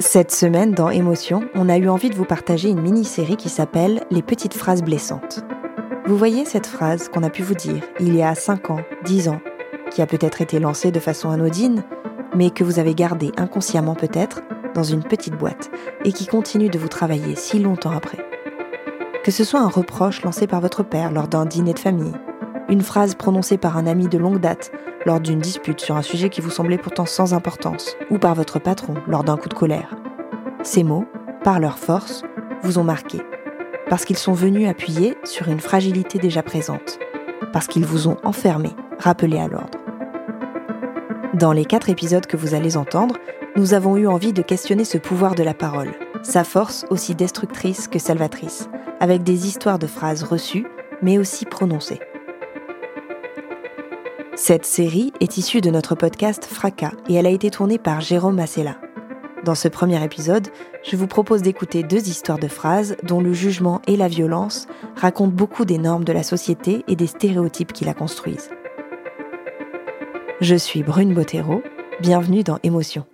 Cette semaine, dans Émotion, on a eu envie de vous partager une mini-série qui s'appelle Les petites phrases blessantes. Vous voyez cette phrase qu'on a pu vous dire il y a 5 ans, 10 ans, qui a peut-être été lancée de façon anodine, mais que vous avez gardée inconsciemment peut-être dans une petite boîte et qui continue de vous travailler si longtemps après. Que ce soit un reproche lancé par votre père lors d'un dîner de famille, une phrase prononcée par un ami de longue date lors d'une dispute sur un sujet qui vous semblait pourtant sans importance, ou par votre patron lors d'un coup de colère. Ces mots, par leur force, vous ont marqué, parce qu'ils sont venus appuyer sur une fragilité déjà présente, parce qu'ils vous ont enfermé, rappelé à l'ordre. Dans les quatre épisodes que vous allez entendre, nous avons eu envie de questionner ce pouvoir de la parole, sa force aussi destructrice que salvatrice, avec des histoires de phrases reçues, mais aussi prononcées. Cette série est issue de notre podcast Fracas et elle a été tournée par Jérôme Massella. Dans ce premier épisode, je vous propose d'écouter deux histoires de phrases dont le jugement et la violence racontent beaucoup des normes de la société et des stéréotypes qui la construisent. Je suis Brune Bottero, bienvenue dans Émotion.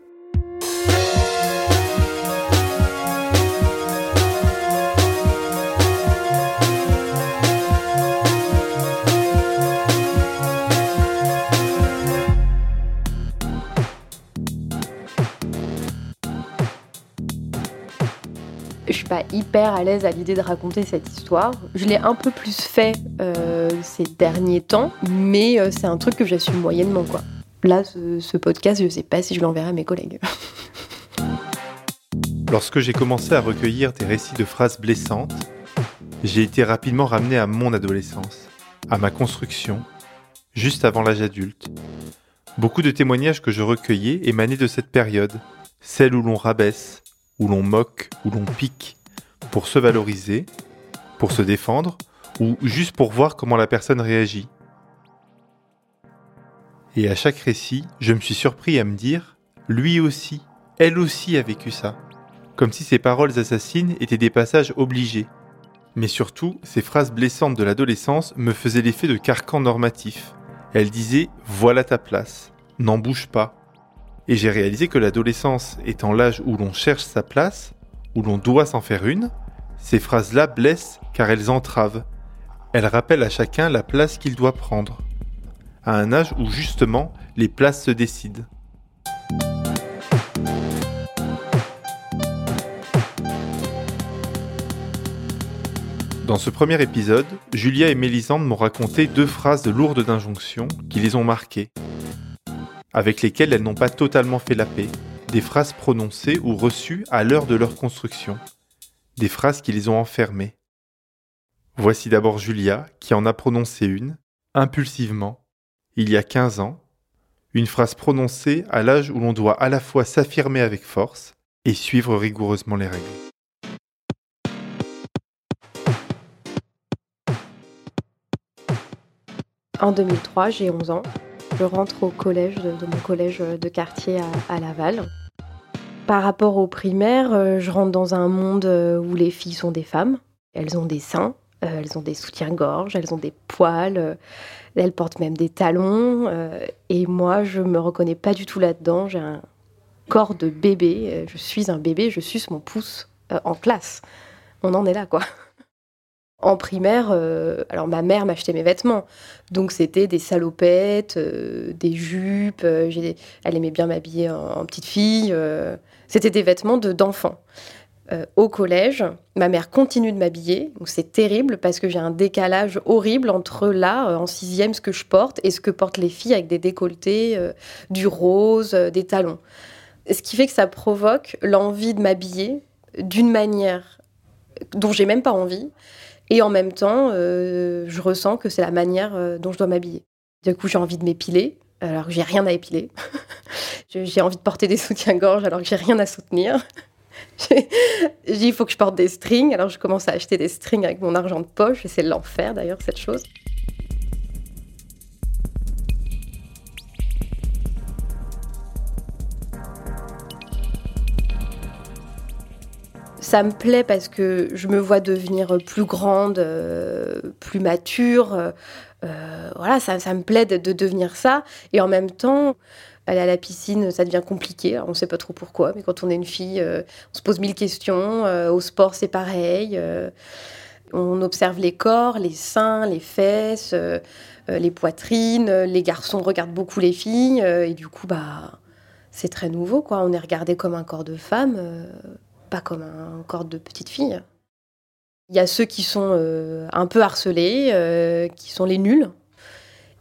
Je suis pas hyper à l'aise à l'idée de raconter cette histoire. Je l'ai un peu plus fait euh, ces derniers temps, mais euh, c'est un truc que j'assume moyennement quoi. Là, ce, ce, podcast, je sais pas si je l'enverrai à mes collègues. Lorsque j'ai commencé à recueillir des récits de phrases blessantes, j'ai été rapidement ramené à mon adolescence, à ma construction, juste avant l'âge adulte. Beaucoup de témoignages que je recueillais émanaient de cette période, celle où l'on rabaisse, où l'on moque, où l'on pique, pour se valoriser, pour se défendre, ou juste pour voir comment la personne réagit. Et à chaque récit, je me suis surpris à me dire, lui aussi, elle aussi a vécu ça. Comme si ces paroles assassines étaient des passages obligés. Mais surtout, ces phrases blessantes de l'adolescence me faisaient l'effet de carcan normatif. Elle disait Voilà ta place, n'en bouge pas, et j'ai réalisé que l'adolescence étant l'âge où l'on cherche sa place, où l'on doit s'en faire une, ces phrases-là blessent car elles entravent. Elles rappellent à chacun la place qu'il doit prendre. À un âge où justement les places se décident. Dans ce premier épisode, Julia et Mélisande m'ont raconté deux phrases lourdes d'injonction qui les ont marquées avec lesquelles elles n'ont pas totalement fait la paix, des phrases prononcées ou reçues à l'heure de leur construction, des phrases qui les ont enfermées. Voici d'abord Julia qui en a prononcé une, impulsivement, il y a 15 ans, Une phrase prononcée à l'âge où l'on doit à la fois s'affirmer avec force et suivre rigoureusement les règles. En 2003, j'ai 11 ans. Je rentre au collège de, mon collège de quartier à, Laval. Par rapport au primaire, euh, je rentre dans un monde euh, où les filles sont des femmes. Elles ont des seins, euh, elles ont des soutiens-gorge, elles ont des poils, elles portent même des talons. et moi, je me reconnais pas du tout là-dedans. J'ai un corps de bébé. Je suis un bébé, je suce mon pouce en classe. On en est là, quoi. En primaire, euh, alors ma mère m'achetait mes vêtements. Donc c'était des salopettes, euh, des jupes. Euh, elle aimait bien m'habiller en, petite fille. c'était des vêtements d'enfant. au collège, ma mère continue de m'habiller. Donc c'est terrible parce que j'ai un décalage horrible entre là, en sixième, ce que je porte et ce que portent les filles avec des décolletés, du rose, des talons. Ce qui fait que ça provoque l'envie de m'habiller d'une manière dont j'ai même pas envie et en même temps, euh, je ressens que c'est la manière euh, dont je dois m'habiller. Du coup, j'ai envie de m'épiler, alors que j'ai rien à épiler. j'ai envie de porter des soutiens-gorge, alors que j'ai rien à soutenir. il faut que je porte des strings, alors je commence à acheter des strings avec mon argent de poche, et c'est l'enfer d'ailleurs, cette chose. Ça me plaît parce que je me vois devenir plus grande, euh, plus mature. Euh, voilà, ça, me plaît de, devenir ça. Et en même temps, aller à la piscine, ça devient compliqué. on ne sait pas trop pourquoi, mais quand on est une fille, euh, on se pose mille questions. au sport, c'est pareil. on observe les corps, les seins, les fesses, les poitrines. Les garçons regardent beaucoup les filles. et du coup, bah, c'est très nouveau. quoi. On est regardé comme un corps de femme pas comme un corps de petite fille. Il y a ceux qui sont euh, un peu harcelés, euh, qui sont les nuls.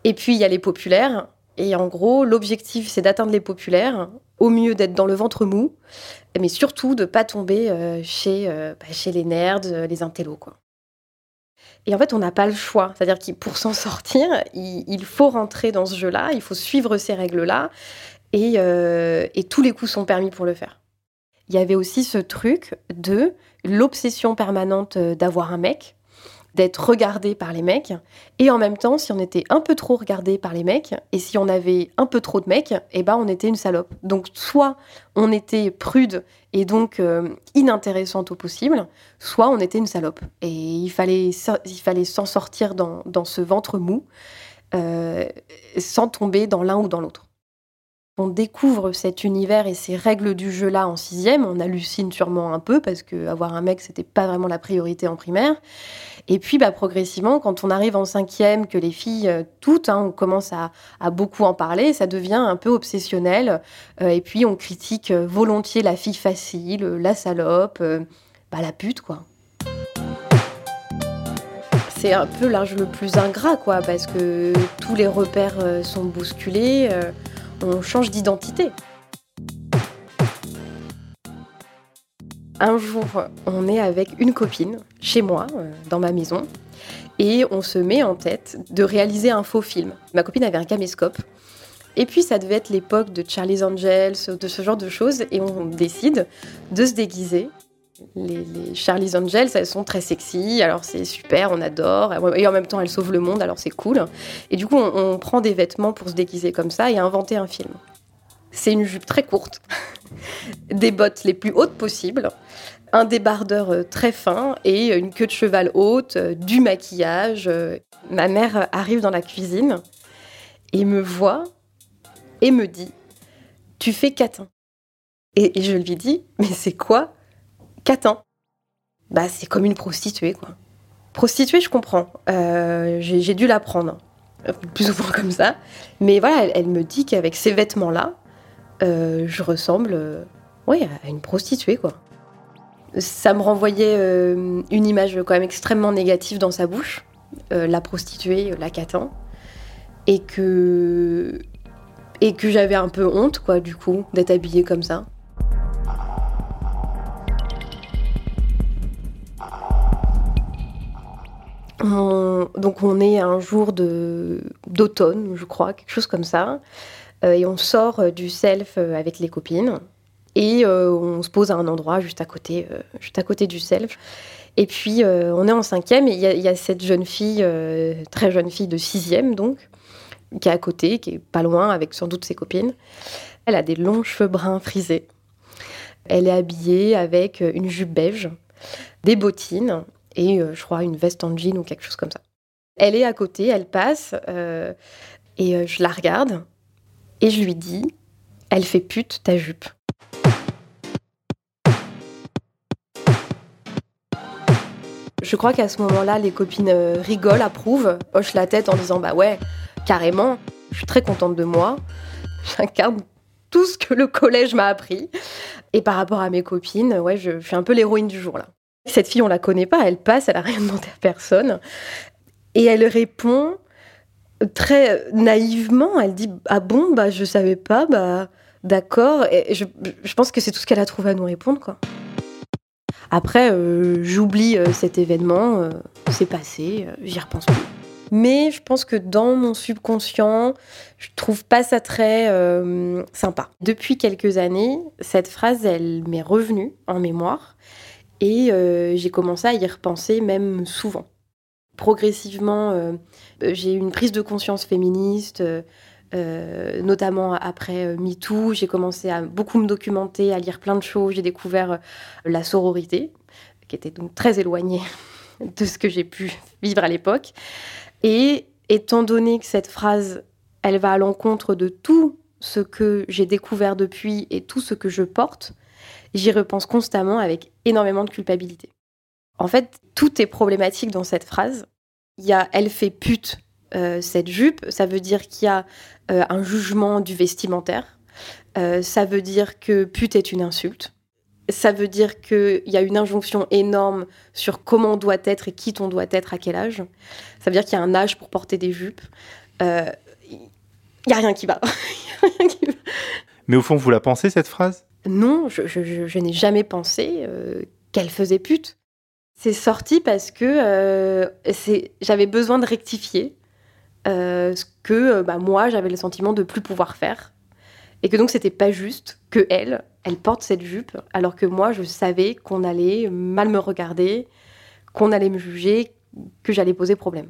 Et puis il y a les populaires. Et en gros, l'objectif, c'est d'atteindre les populaires, au mieux d'être dans le ventre mou, mais surtout de pas tomber euh, chez, bah, chez les nerds, les intellos. Quoi. Et en fait, on n'a pas le choix. C'est-à-dire que pour s'en sortir, il, faut rentrer dans ce jeu-là, il faut suivre ces règles-là, et tous les coups sont permis pour le faire il y avait aussi ce truc de l'obsession permanente euh, d'avoir un mec, d'être regardé par les mecs, et en même temps, si on était un peu trop regardé par les mecs, et si on avait un peu trop de mecs, eh ben on était une salope. Donc soit on était prude et donc euh, inintéressante au possible, soit on était une salope. Et il fallait, il fallait s'en sortir dans, ce ventre mou, euh, sans tomber dans l'un ou dans l'autre on découvre cet univers et ces règles du jeu-là en sixième, on hallucine sûrement un peu parce que avoir un mec, c'était pas vraiment la priorité en primaire. Et puis, bah, progressivement, quand on arrive en cinquième, que les filles, euh, toutes, hein, on commence à, beaucoup en parler, ça devient un peu obsessionnel. Euh, et puis, on critique euh, volontiers la fille facile, la salope, bah, la pute, quoi. C'est un peu l'âge le plus ingrat, quoi, parce que tous les repères sont bousculés change d'identité. Un jour, on est avec une copine chez moi, euh, dans ma maison, et on se met en tête de réaliser un faux film. Ma copine avait un caméscope, et puis ça devait être l'époque de Charlie's Angels, de ce genre de choses, et on décide de se déguiser. Les, Charlie's Angels, elles sont très sexy, alors c'est super, on adore, et en même temps elles sauvent le monde, alors c'est cool. Et du coup, on, prend des vêtements pour se déguiser comme ça et inventer un film. C'est une jupe très courte, des bottes les plus hautes possibles, un débardeur euh, très fin et une queue de cheval haute, euh, du maquillage. Ma mère arrive dans la cuisine et me voit et me dit Tu fais catin. Et je lui dis Mais c'est quoi catin Bah, c'est comme une prostituée, quoi. Prostituée, je comprends. Euh, j'ai dû l'apprendre. Plus ou moins comme ça. Mais voilà, elle, me dit qu'avec ces vêtements-là, euh, je ressemble euh, ouais, à une prostituée, quoi. Ça me renvoyait une image quand même extrêmement négative dans sa bouche. la prostituée, la catin. Et que et que j'avais un peu honte, quoi, du coup, d'être habillée comme ça. Donc on est un jour d'automne, je crois, quelque chose comme ça. et on sort du self avec les copines. Et on se pose à un endroit juste à côté, juste à côté du self. Et puis, on est en cinquième et il y, y, a cette jeune fille, très jeune fille de sixième donc, qui est à côté, qui est pas loin avec sans doute ses copines. Elle a des longs cheveux bruns frisés. Elle est habillée avec une jupe beige, des bottines et euh, je crois une veste en jean ou quelque chose comme ça. Elle est à côté, elle passe euh, et euh, je la regarde et je lui dis Elle fait pute ta jupe. Je crois qu'à ce moment-là, les copines rigolent, approuvent, hochent la tête en disant Bah ouais, carrément, je suis très contente de moi. J'incarne tout ce que le collège m'a appris. Et par rapport à mes copines, ouais, je, suis un peu l'héroïne du jour là. Cette fille, on la connaît pas, elle passe, elle a rien demandé à personne. Et elle répond très naïvement, elle dit Ah bon, bah je savais pas, bah d'accord. Je, pense que c'est tout ce qu'elle a trouvé à nous répondre, quoi. Après, euh, j'oublie euh, cet événement, euh, c'est passé, j'y repense plus. Mais je pense que dans mon subconscient, je trouve pas ça très sympa. Depuis quelques années, cette phrase, elle m'est revenue en mémoire et euh, j'ai commencé à y repenser même souvent. Progressivement, euh, j'ai eu une prise de conscience féministe. notamment après MeToo, j'ai commencé à beaucoup me documenter, à lire plein de choses. J'ai découvert la sororité, qui était donc très éloignée de ce que j'ai pu vivre à l'époque. Et étant donné que cette phrase, elle va à l'encontre de tout ce que j'ai découvert depuis et tout ce que je porte, j'y repense constamment avec énormément de culpabilité. En fait, tout est problématique dans cette phrase. Il y a elle fait pute euh, cette jupe, ça veut dire qu'il y a euh, un jugement du vestimentaire, euh, ça veut dire que pute est une insulte, ça veut dire qu'il y a une injonction énorme sur comment on doit être et qui on doit être à quel âge. Ça veut dire qu'il y a un âge pour porter des jupes. Il n'y a rien qui va. Mais au fond, vous la pensez, cette phrase? Non, je, n'ai jamais pensé euh, qu'elle faisait pute. C'est sorti parce que euh, j'avais besoin de rectifier ce que bah, moi, j'avais le sentiment de plus pouvoir faire. Et que donc, c'était pas juste que elle, elle porte cette jupe, alors que moi, je savais qu'on allait mal me regarder, qu'on allait me juger, que j'allais poser problème.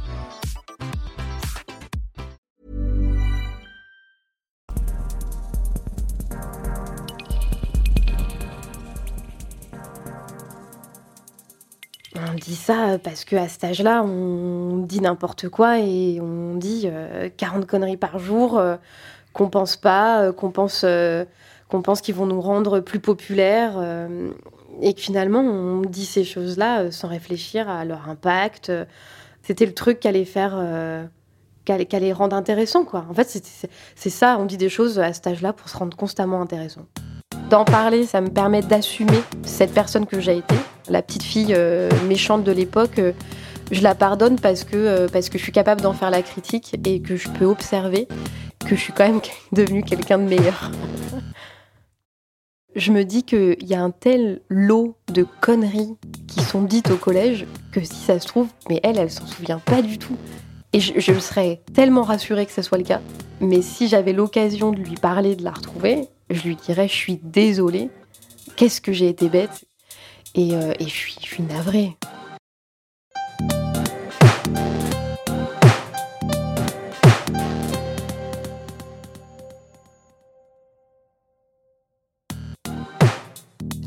On dit ça parce qu'à cet âge-là, on dit n'importe quoi et on dit 40 euh, conneries par jour euh, qu'on pense pas, euh, qu'on pense, qu'on pense qu'ils vont nous rendre plus populaires et que finalement on dit ces choses-là sans réfléchir à leur impact. C'était le truc qui allait faire, qui allait, rendre intéressant quoi. En fait, c'est ça, on dit des choses à cet âge-là pour se rendre constamment intéressant. D'en parler, ça me permet d'assumer cette personne que j'ai été la petite fille euh, méchante de l'époque, euh, je la pardonne parce que, euh, parce que je suis capable d'en faire la critique et que je peux observer que je suis quand même devenue quelqu'un de meilleur. je me dis qu'il y a un tel lot de conneries qui sont dites au collège que si ça se trouve, mais elle, elle s'en souvient pas du tout. Et je, je, serais tellement rassurée que ce soit le cas. Mais si j'avais l'occasion de lui parler, de la retrouver, je lui dirais Je suis désolée, qu'est-ce que j'ai été bête, et, euh, je, suis, navrée.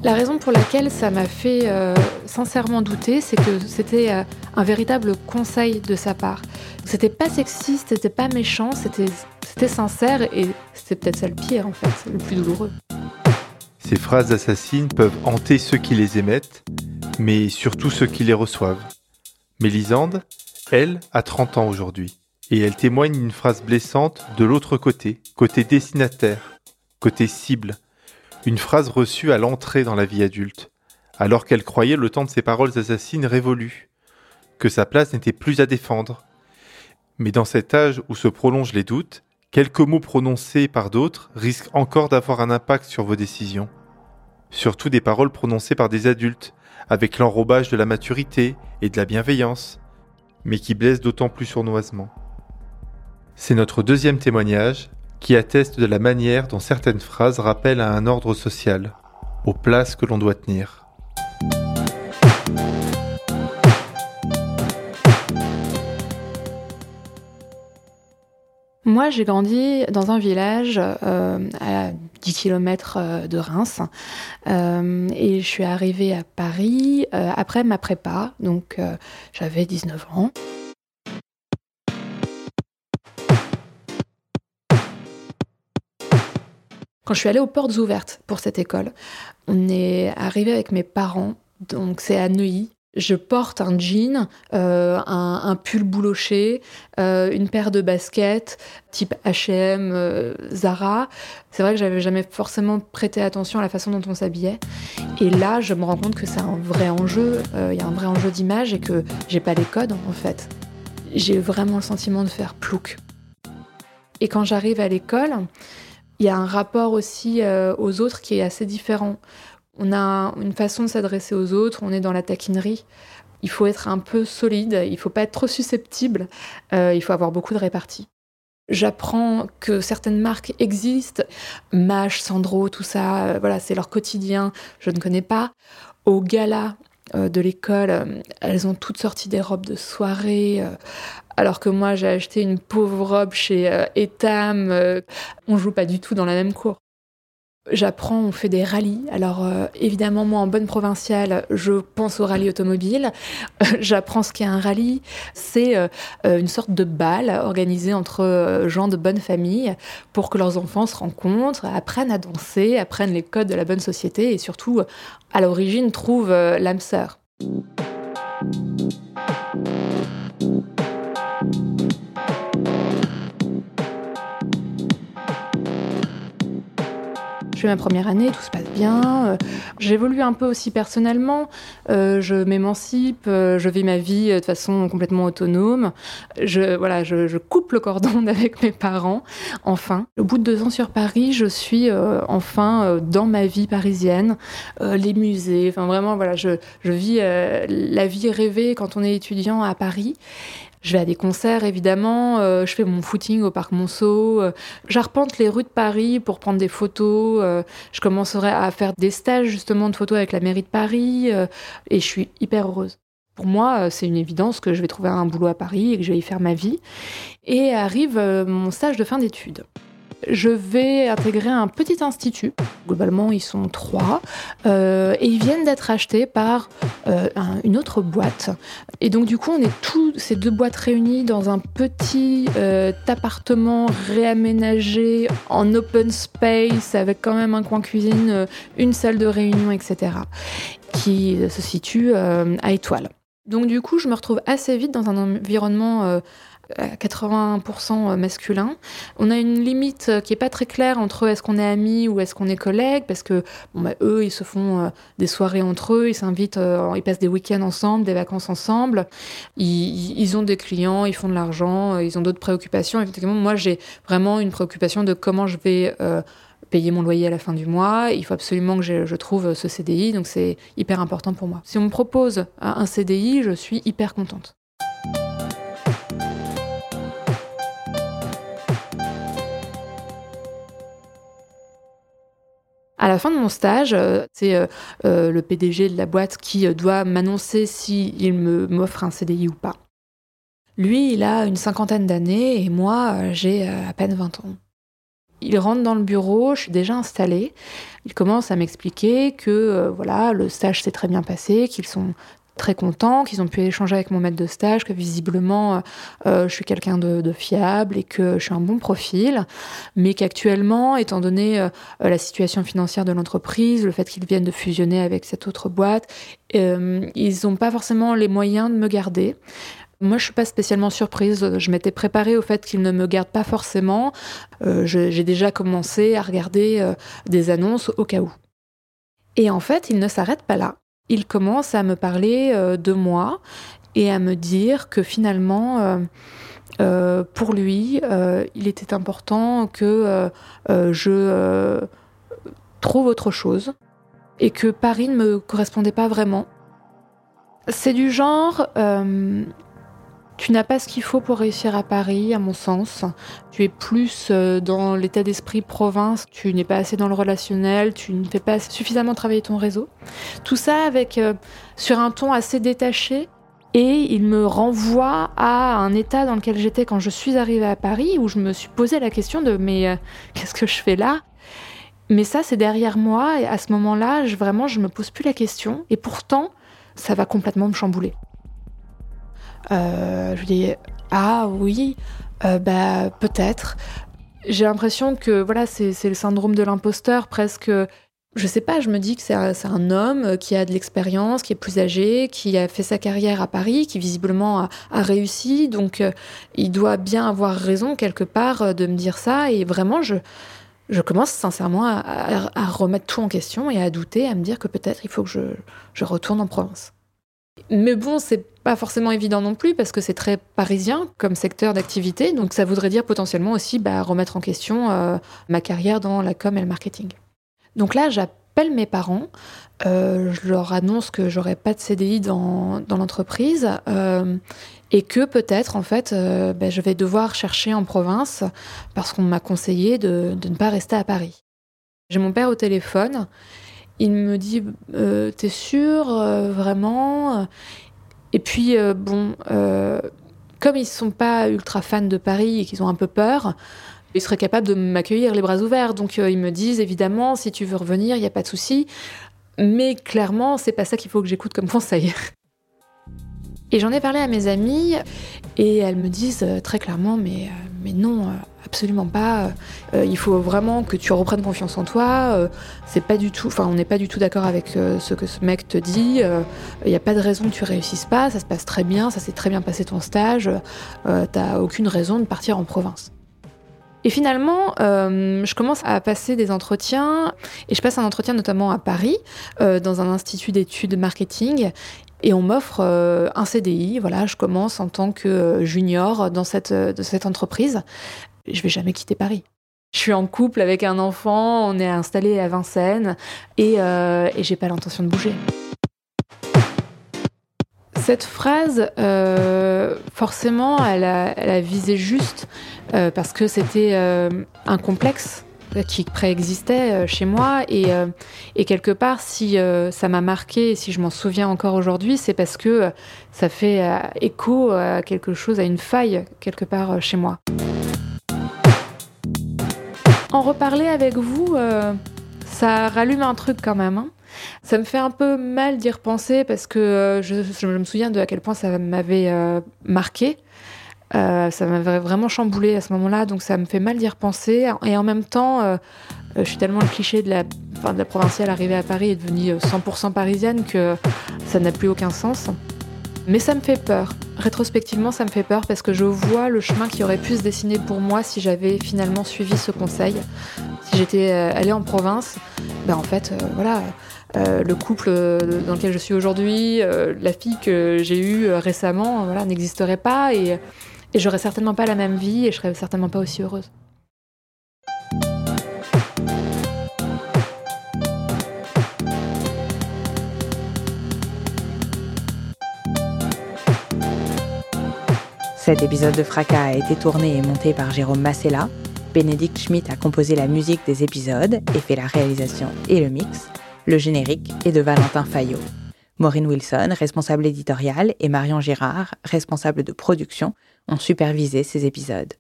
La raison pour laquelle ça m'a fait euh, sincèrement douter, c'est que c'était euh, un véritable conseil de sa part. C'était pas sexiste, c'était pas méchant, c'était sincère et c'était peut-être ça le pire en fait, le plus douloureux. Ces phrases assassines peuvent hanter ceux qui les émettent, mais surtout ceux qui les reçoivent. Mélisande, elle, a 30 ans aujourd'hui, et elle témoigne d'une phrase blessante de l'autre côté, côté destinataire, côté cible, une phrase reçue à l'entrée dans la vie adulte, alors qu'elle croyait le temps de ses paroles assassines révolu, que sa place n'était plus à défendre. Mais dans cet âge où se prolongent les doutes, quelques mots prononcés par d'autres risquent encore d'avoir un impact sur vos décisions. Surtout des paroles prononcées par des adultes, avec l'enrobage de la maturité et de la bienveillance, mais qui blessent d'autant plus sournoisement. C'est notre deuxième témoignage qui atteste de la manière dont certaines phrases rappellent à un ordre social, aux places que l'on doit tenir. Moi, j'ai grandi dans un village euh, à 10 km euh, de Reims euh, et je suis arrivée à Paris après ma prépa, donc j'avais 19 ans. Quand je suis allée aux portes ouvertes pour cette école, on est arrivé avec mes parents, donc c'est à Neuilly. Je porte un jean, euh, un, pull bouloché, euh, une paire de baskets type H&M, Zara. C'est vrai que j'avais jamais forcément prêté attention à la façon dont on s'habillait. Et là, je me rends compte que c'est un vrai enjeu. Il y a un vrai enjeu d'image et que j'ai pas les codes en fait. J'ai vraiment le sentiment de faire plouc. Et quand j'arrive à l'école, il y a un rapport aussi aux autres qui est assez différent. On a une façon de s'adresser aux autres, on est dans la taquinerie. Il faut être un peu solide, il faut pas être trop susceptible, euh, il faut avoir beaucoup de répartie. J'apprends que certaines marques existent, Mash, Sandro, tout ça, euh, voilà, c'est leur quotidien, je ne connais pas. Au gala de l'école, elles ont toutes sorti des robes de soirée alors que moi, j'ai acheté une pauvre robe chez euh, Etam. Euh, on joue pas du tout dans la même cour. J'apprends, on fait des rallyes. Alors euh, évidemment, moi en bonne provinciale, je pense au rallye automobile. J'apprends ce qu'est un rallye. C'est une sorte de bal organisé entre gens de bonne famille pour que leurs enfants se rencontrent, apprennent à danser, apprennent les codes de la bonne société et surtout, à l'origine, trouvent l'âme sœur. Ma première année, tout se passe bien. Euh, j'évolue un peu aussi personnellement. Euh, je m'émancipe, euh, je vis ma vie de façon complètement autonome. Je, voilà, je, coupe le cordon avec mes parents. Enfin, au bout de deux ans sur Paris, je suis enfin dans ma vie parisienne, les musées. Enfin, vraiment, voilà, je, je vis la vie rêvée quand on est étudiant à Paris. Je vais à des concerts, évidemment. Euh, je fais mon footing au parc Monceau. Euh, j'arpente les rues de Paris pour prendre des photos. Euh, je commencerai à faire des stages, justement, de photos avec la mairie de Paris. et je suis hyper heureuse. Pour moi, c'est une évidence que je vais trouver un boulot à Paris et que je vais y faire ma vie. Et arrive mon stage de fin d'études je vais intégrer un petit institut. Globalement, ils sont trois. Euh, et ils viennent d'être achetés par euh, une autre boîte. Et donc, du coup, on est tous ces deux boîtes réunies dans un petit euh, appartement réaménagé en open space avec quand même un coin cuisine, une salle de réunion, etc. qui se situe à Étoile. Donc, du coup, je me retrouve assez vite dans un environnement 80% masculin. On a une limite qui est pas très claire entre est-ce qu'on est amis ou est-ce qu'on est collègues, parce que bah, eux, ils se font euh, des soirées entre eux, ils s'invitent, euh, ils passent des week-ends ensemble, des vacances ensemble, ils, ont des clients, ils font de l'argent, euh, ils ont d'autres préoccupations. Effectivement, moi, j'ai vraiment une préoccupation de comment je vais payer mon loyer à la fin du mois. Il faut absolument que je trouve ce CDI, donc c'est hyper important pour moi. Si on me propose un CDI, je suis hyper contente. À la fin de mon stage, euh, c'est euh, euh, le PDG de la boîte qui doit m'annoncer s'il m'offre un CDI ou pas. Lui, il a une cinquantaine d'années et moi, j'ai à peine 20 ans. Il rentre dans le bureau, je suis déjà installée. Il commence à m'expliquer que voilà, le stage s'est très bien passé, qu'ils sont très contents, qu'ils ont pu échanger avec mon maître de stage, que visiblement je suis quelqu'un de, fiable et que je suis un bon profil, mais qu'actuellement, étant donné la situation financière de l'entreprise, le fait qu'ils viennent de fusionner avec cette autre boîte, ils n'ont pas forcément les moyens de me garder. Moi, je suis pas spécialement surprise. Je m'étais préparée au fait qu'ils ne me gardent pas forcément. Euh, j'ai déjà commencé à regarder euh, des annonces au cas où. Et en fait, il ne s'arrête pas là. Il commence à me parler euh, de moi et à me dire que finalement, pour lui, il était important que je trouve autre chose et que Paris ne me correspondait pas vraiment. C'est du genre, tu n'as pas ce qu'il faut pour réussir à Paris, à mon sens. Tu es plus euh, dans l'état d'esprit province, tu n'es pas assez dans le relationnel, tu ne fais pas suffisamment travailler ton réseau. Tout ça avec euh, sur un ton assez détaché et il me renvoie à un état dans lequel j'étais quand je suis arrivée à Paris où je me suis posé la question de mais euh, qu'est-ce que je fais là? Mais ça c'est derrière moi et à ce moment-là, vraiment je me pose plus la question et pourtant ça va complètement me chambouler. Euh, je dis ah oui, euh, bah peut-être. J'ai l'impression que voilà, c'est le syndrome de l'imposteur presque. Je sais pas, je me dis que c'est un, homme qui a de l'expérience, qui est plus âgé, qui a fait sa carrière à Paris, qui visiblement a, réussi. Donc, euh, il doit bien avoir raison quelque part de me dire ça. Et vraiment, je, je commence sincèrement à, remettre tout en question et à douter, à me dire que peut-être il faut que je, je retourne en province. Mais bon, c'est pas forcément évident non plus parce que c'est très parisien comme secteur d'activité. Donc ça voudrait dire potentiellement aussi bah, remettre en question euh, ma carrière dans la com et le marketing. Donc là, j'appelle mes parents. Euh, je leur annonce que j'aurai pas de CDI dans, l'entreprise euh, et que peut-être en fait bah, je vais devoir chercher en province parce qu'on m'a conseillé de, de, ne pas rester à Paris. J'ai mon père au téléphone. Il me dit T'es sûr vraiment? Et puis, euh, bon, euh, comme ils ne sont pas ultra fans de Paris et qu'ils ont un peu peur, ils seraient capables de m'accueillir les bras ouverts. Donc, euh, ils me disent, évidemment, si tu veux revenir, il n'y a pas de souci. Mais clairement, c'est pas ça qu'il faut que j'écoute comme conseil. Et j'en ai parlé à mes amies et elles me disent très clairement, mais, mais non, absolument pas. Euh, il faut vraiment que tu reprennes confiance en toi. Euh, c'est pas du tout, enfin, on n'est pas du tout d'accord avec euh, ce que ce mec te dit. Il n'y a pas de raison que tu réussisses pas. Ça se passe très bien. Ça s'est très bien passé ton stage. T'as aucune raison de partir en province. Et finalement, je commence à passer des entretiens, et je passe un entretien notamment à Paris, dans un institut d'études marketing, et on m'offre un CDI. Voilà, je commence en tant que junior dans cette entreprise je vais jamais quitter Paris. Je suis en couple avec un enfant, on est installé à Vincennes et, euh, et j'ai pas l'intention de bouger. Cette phrase, euh, forcément, elle a, visé juste euh, parce que c'était un complexe qui préexistait chez moi et, quelque part si ça m'a marqué et si je m'en souviens encore aujourd'hui c'est parce que ça fait écho à quelque chose à une faille quelque part chez moi en reparler avec vous, euh, ça rallume un truc quand même. Hein. Ça me fait un peu mal d'y repenser parce que euh, je, me souviens de à quel point ça m'avait euh, marqué. ça m'avait vraiment chamboulé à ce moment-là, donc ça me fait mal d'y repenser. Et en même temps, je suis tellement le cliché de la, de la provinciale arrivée à Paris et devenue 100% parisienne que ça n'a plus aucun sens. Mais ça me fait peur. Rétrospectivement, ça me fait peur parce que je vois le chemin qui aurait pu se dessiner pour moi si j'avais finalement suivi ce conseil. Si j'étais euh, allée en province, ben en fait, euh, voilà, euh, le couple dans lequel je suis aujourd'hui, la fille que j'ai eue récemment, voilà, n'existerait pas et, et j'aurais certainement pas la même vie et je serais certainement pas aussi heureuse. Cet épisode de Fracas a été tourné et monté par Jérôme Massella. Bénédicte Schmitt a composé la musique des épisodes et fait la réalisation et le mix. Le générique est de Valentin Fayot. Maureen Wilson, responsable éditoriale, et Marion Girard, responsable de production, ont supervisé ces épisodes.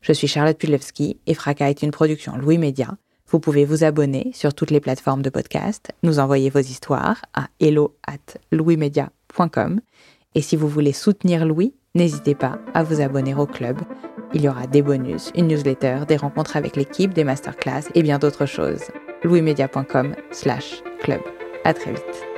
Je suis Charlotte Pudlewski et Fracas est une production Louis Média. Vous pouvez vous abonner sur toutes les plateformes de podcast, nous envoyer vos histoires à hello at louismedia.com. Et si vous voulez soutenir Louis, n'hésitez pas à vous abonner au club. Il y aura des bonus, une newsletter, des rencontres avec l'équipe, des masterclass et bien d'autres choses. louismedia.com slash club. À très vite.